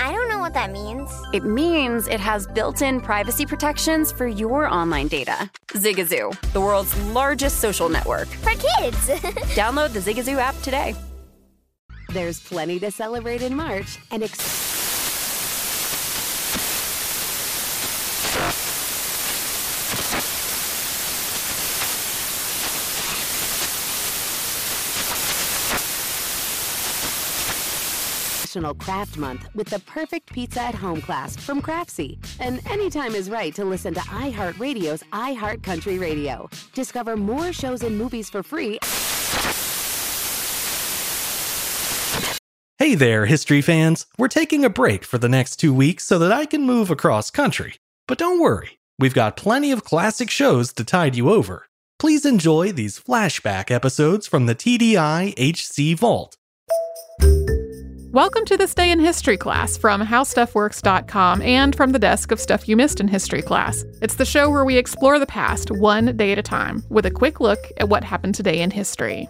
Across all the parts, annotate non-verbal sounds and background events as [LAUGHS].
I don't know what that means. It means it has built in privacy protections for your online data. Zigazoo, the world's largest social network. For kids. [LAUGHS] Download the Zigazoo app today. There's plenty to celebrate in March and ex- National Craft Month with the perfect pizza at home class from Craftsy. And anytime is right to listen to iHeartRadio's iHeart Country Radio. Discover more shows and movies for free. Hey there, history fans. We're taking a break for the next two weeks so that I can move across country. But don't worry, we've got plenty of classic shows to tide you over. Please enjoy these flashback episodes from the TDI HC Vault. Welcome to this day in history class from howstuffworks.com and from the desk of Stuff You Missed in History class. It's the show where we explore the past one day at a time with a quick look at what happened today in history.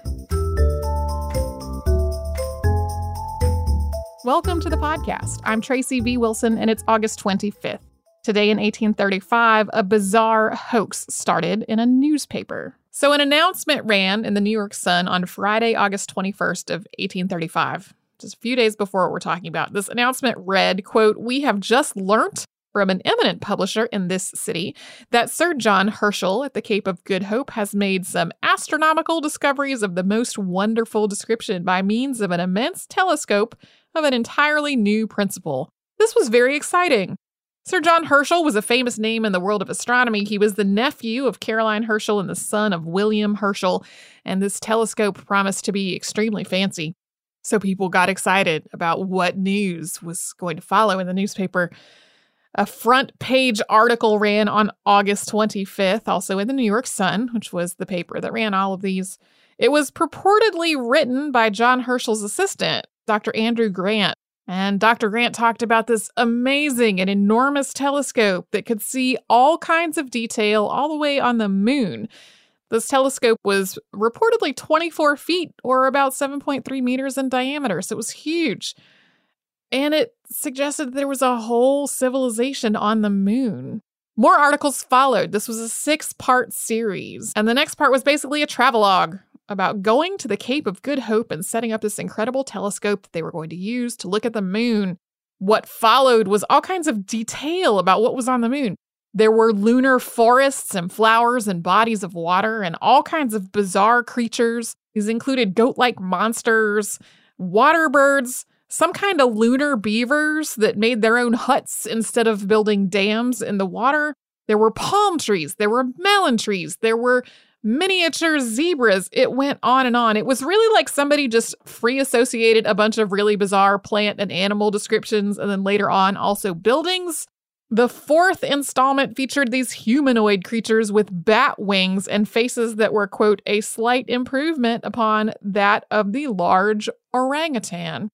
Welcome to the podcast. I'm Tracy V. Wilson, and it's August 25th. Today in 1835, a bizarre hoax started in a newspaper. So, an announcement ran in the New York Sun on Friday, August 21st of 1835 just a few days before what we're talking about. This announcement read, quote, "We have just learnt from an eminent publisher in this city that Sir John Herschel at the Cape of Good Hope has made some astronomical discoveries of the most wonderful description by means of an immense telescope of an entirely new principle. This was very exciting. Sir John Herschel was a famous name in the world of astronomy. He was the nephew of Caroline Herschel and the son of William Herschel, and this telescope promised to be extremely fancy. So people got excited about what news was going to follow in the newspaper. A front page article ran on August 25th, also in the New York Sun, which was the paper that ran all of these. It was purportedly written by John Herschel's assistant, Dr. Andrew Grant. And Dr. Grant talked about this amazing and enormous telescope that could see all kinds of detail all the way on the moon. This telescope was reportedly 24 feet or about 7.3 meters in diameter, so it was huge. And it suggested there was a whole civilization on the moon. More articles followed. This was a six part series. And the next part was basically a travelogue about going to the Cape of Good Hope and setting up this incredible telescope that they were going to use to look at the moon. What followed was all kinds of detail about what was on the moon. There were lunar forests and flowers and bodies of water and all kinds of bizarre creatures. These included goat like monsters, water birds, some kind of lunar beavers that made their own huts instead of building dams in the water. There were palm trees, there were melon trees, there were miniature zebras. It went on and on. It was really like somebody just free associated a bunch of really bizarre plant and animal descriptions and then later on also buildings the fourth installment featured these humanoid creatures with bat wings and faces that were, quote, a slight improvement upon that of the large orangutan.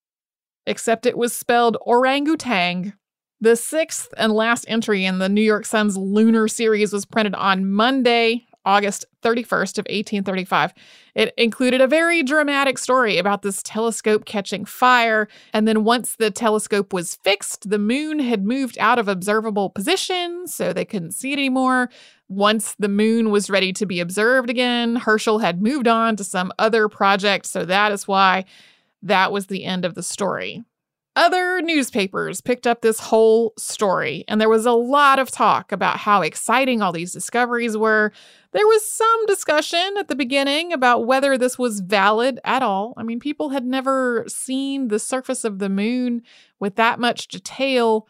Except it was spelled orangutang. The sixth and last entry in the New York Sun's lunar series was printed on Monday, August 31st of 1835. It included a very dramatic story about this telescope catching fire, and then once the telescope was fixed, the moon had moved out of observable position, so they couldn't see it anymore. Once the moon was ready to be observed again, Herschel had moved on to some other project, so that is why that was the end of the story. Other newspapers picked up this whole story, and there was a lot of talk about how exciting all these discoveries were. There was some discussion at the beginning about whether this was valid at all. I mean, people had never seen the surface of the moon with that much detail.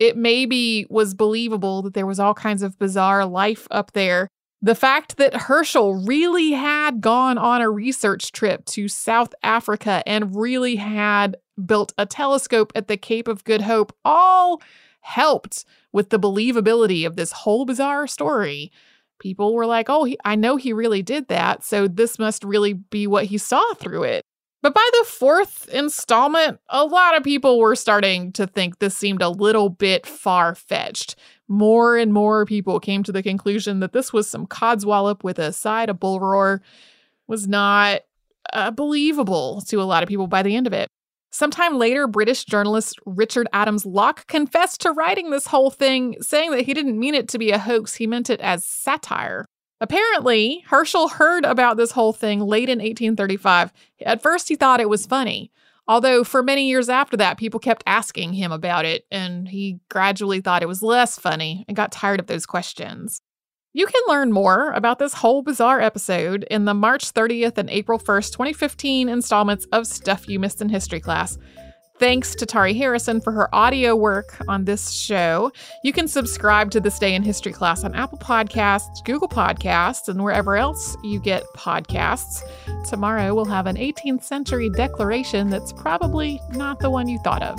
It maybe was believable that there was all kinds of bizarre life up there. The fact that Herschel really had gone on a research trip to South Africa and really had built a telescope at the Cape of Good Hope all helped with the believability of this whole bizarre story. People were like, oh, he, I know he really did that, so this must really be what he saw through it. But by the fourth installment, a lot of people were starting to think this seemed a little bit far fetched more and more people came to the conclusion that this was some codswallop with a side of bull roar was not uh, believable to a lot of people by the end of it. Sometime later, British journalist Richard Adams Locke confessed to writing this whole thing, saying that he didn't mean it to be a hoax, he meant it as satire. Apparently, Herschel heard about this whole thing late in 1835. At first, he thought it was funny. Although for many years after that, people kept asking him about it, and he gradually thought it was less funny and got tired of those questions. You can learn more about this whole bizarre episode in the March 30th and April 1st, 2015 installments of Stuff You Missed in History Class. Thanks to Tari Harrison for her audio work on this show. You can subscribe to This Day in History class on Apple Podcasts, Google Podcasts, and wherever else you get podcasts. Tomorrow we'll have an 18th century declaration that's probably not the one you thought of.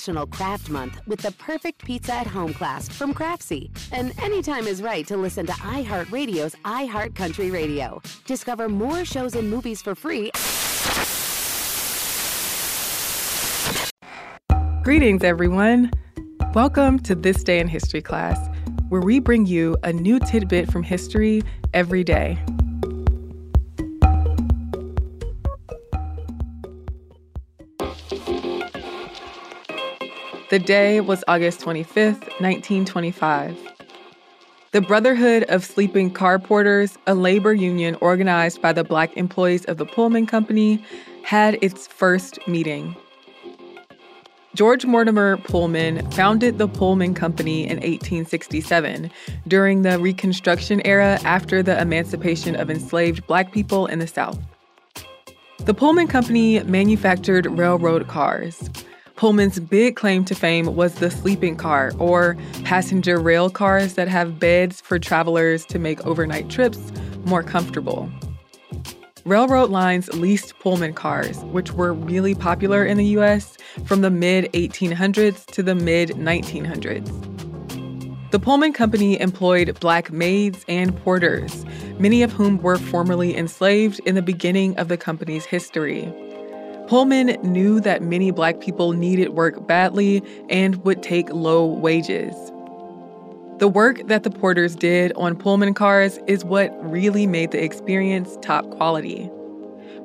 National Craft Month with the perfect pizza at home class from Craftsy. And anytime is right to listen to iHeartRadio's iHeartCountry Radio. Discover more shows and movies for free. Greetings, everyone. Welcome to This Day in History class, where we bring you a new tidbit from history every day. The day was August 25th, 1925. The Brotherhood of Sleeping Car Porters, a labor union organized by the black employees of the Pullman Company, had its first meeting. George Mortimer Pullman founded the Pullman Company in 1867 during the Reconstruction era after the emancipation of enslaved black people in the South. The Pullman Company manufactured railroad cars. Pullman's big claim to fame was the sleeping car, or passenger rail cars that have beds for travelers to make overnight trips more comfortable. Railroad lines leased Pullman cars, which were really popular in the US from the mid 1800s to the mid 1900s. The Pullman Company employed black maids and porters, many of whom were formerly enslaved in the beginning of the company's history. Pullman knew that many black people needed work badly and would take low wages. The work that the porters did on Pullman cars is what really made the experience top quality.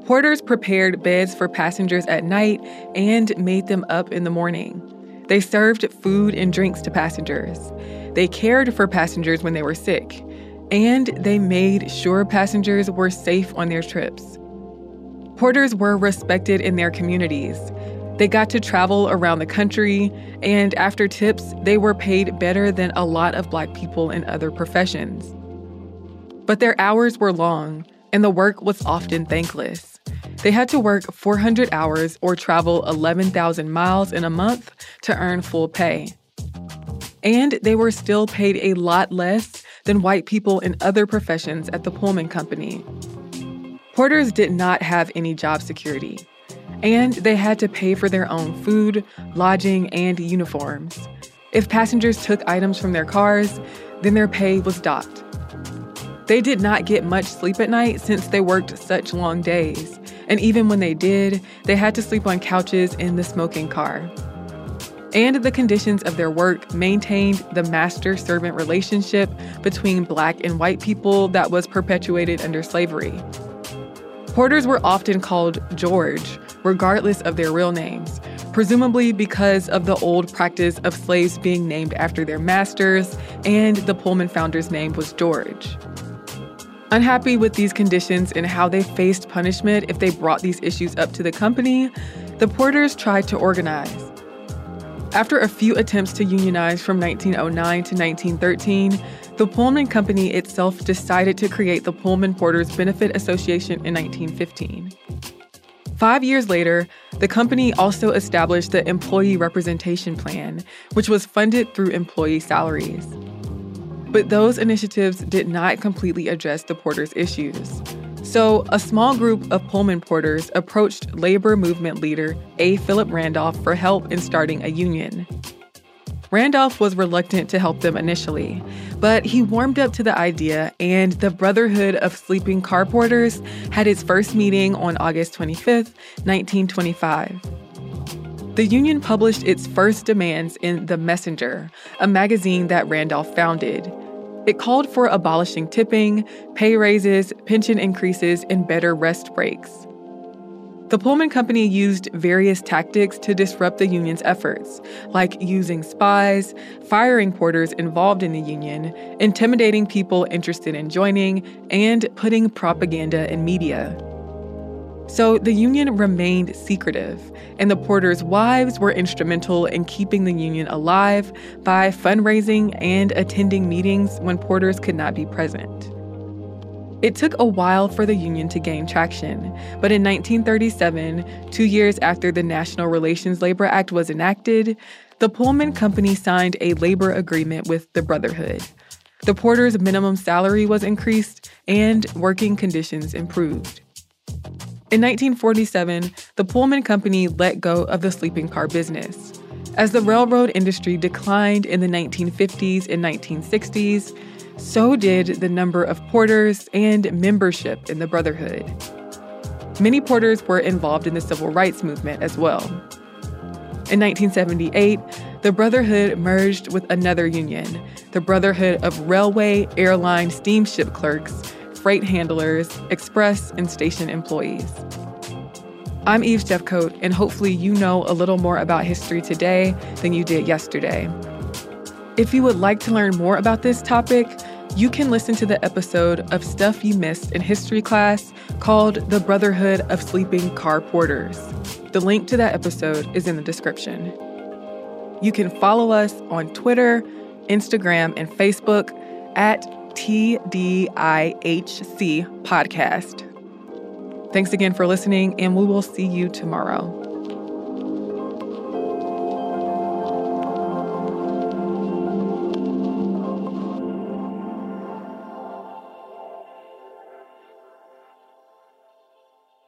Porters prepared beds for passengers at night and made them up in the morning. They served food and drinks to passengers. They cared for passengers when they were sick. And they made sure passengers were safe on their trips. Porters were respected in their communities. They got to travel around the country, and after tips, they were paid better than a lot of Black people in other professions. But their hours were long, and the work was often thankless. They had to work 400 hours or travel 11,000 miles in a month to earn full pay. And they were still paid a lot less than white people in other professions at the Pullman Company. Porters did not have any job security, and they had to pay for their own food, lodging, and uniforms. If passengers took items from their cars, then their pay was docked. They did not get much sleep at night since they worked such long days, and even when they did, they had to sleep on couches in the smoking car. And the conditions of their work maintained the master servant relationship between black and white people that was perpetuated under slavery. Porters were often called George, regardless of their real names, presumably because of the old practice of slaves being named after their masters, and the Pullman founder's name was George. Unhappy with these conditions and how they faced punishment if they brought these issues up to the company, the Porters tried to organize. After a few attempts to unionize from 1909 to 1913, the Pullman Company itself decided to create the Pullman Porters Benefit Association in 1915. Five years later, the company also established the Employee Representation Plan, which was funded through employee salaries. But those initiatives did not completely address the porters' issues. So, a small group of Pullman porters approached labor movement leader A. Philip Randolph for help in starting a union. Randolph was reluctant to help them initially, but he warmed up to the idea, and the Brotherhood of Sleeping Car Porters had its first meeting on August 25, 1925. The union published its first demands in The Messenger, a magazine that Randolph founded. It called for abolishing tipping, pay raises, pension increases, and better rest breaks. The Pullman Company used various tactics to disrupt the union's efforts, like using spies, firing porters involved in the union, intimidating people interested in joining, and putting propaganda in media. So the union remained secretive, and the porters' wives were instrumental in keeping the union alive by fundraising and attending meetings when porters could not be present. It took a while for the union to gain traction, but in 1937, two years after the National Relations Labor Act was enacted, the Pullman Company signed a labor agreement with the Brotherhood. The porter's minimum salary was increased and working conditions improved. In 1947, the Pullman Company let go of the sleeping car business. As the railroad industry declined in the 1950s and 1960s, so did the number of porters and membership in the Brotherhood. Many porters were involved in the civil rights movement as well. In 1978, the Brotherhood merged with another union, the Brotherhood of Railway, Airline, Steamship Clerks, Freight Handlers, Express, and Station Employees. I'm Eve Jeffcoat, and hopefully, you know a little more about history today than you did yesterday. If you would like to learn more about this topic, you can listen to the episode of Stuff You Missed in History class called The Brotherhood of Sleeping Car Porters. The link to that episode is in the description. You can follow us on Twitter, Instagram, and Facebook at TDIHC Podcast. Thanks again for listening, and we will see you tomorrow.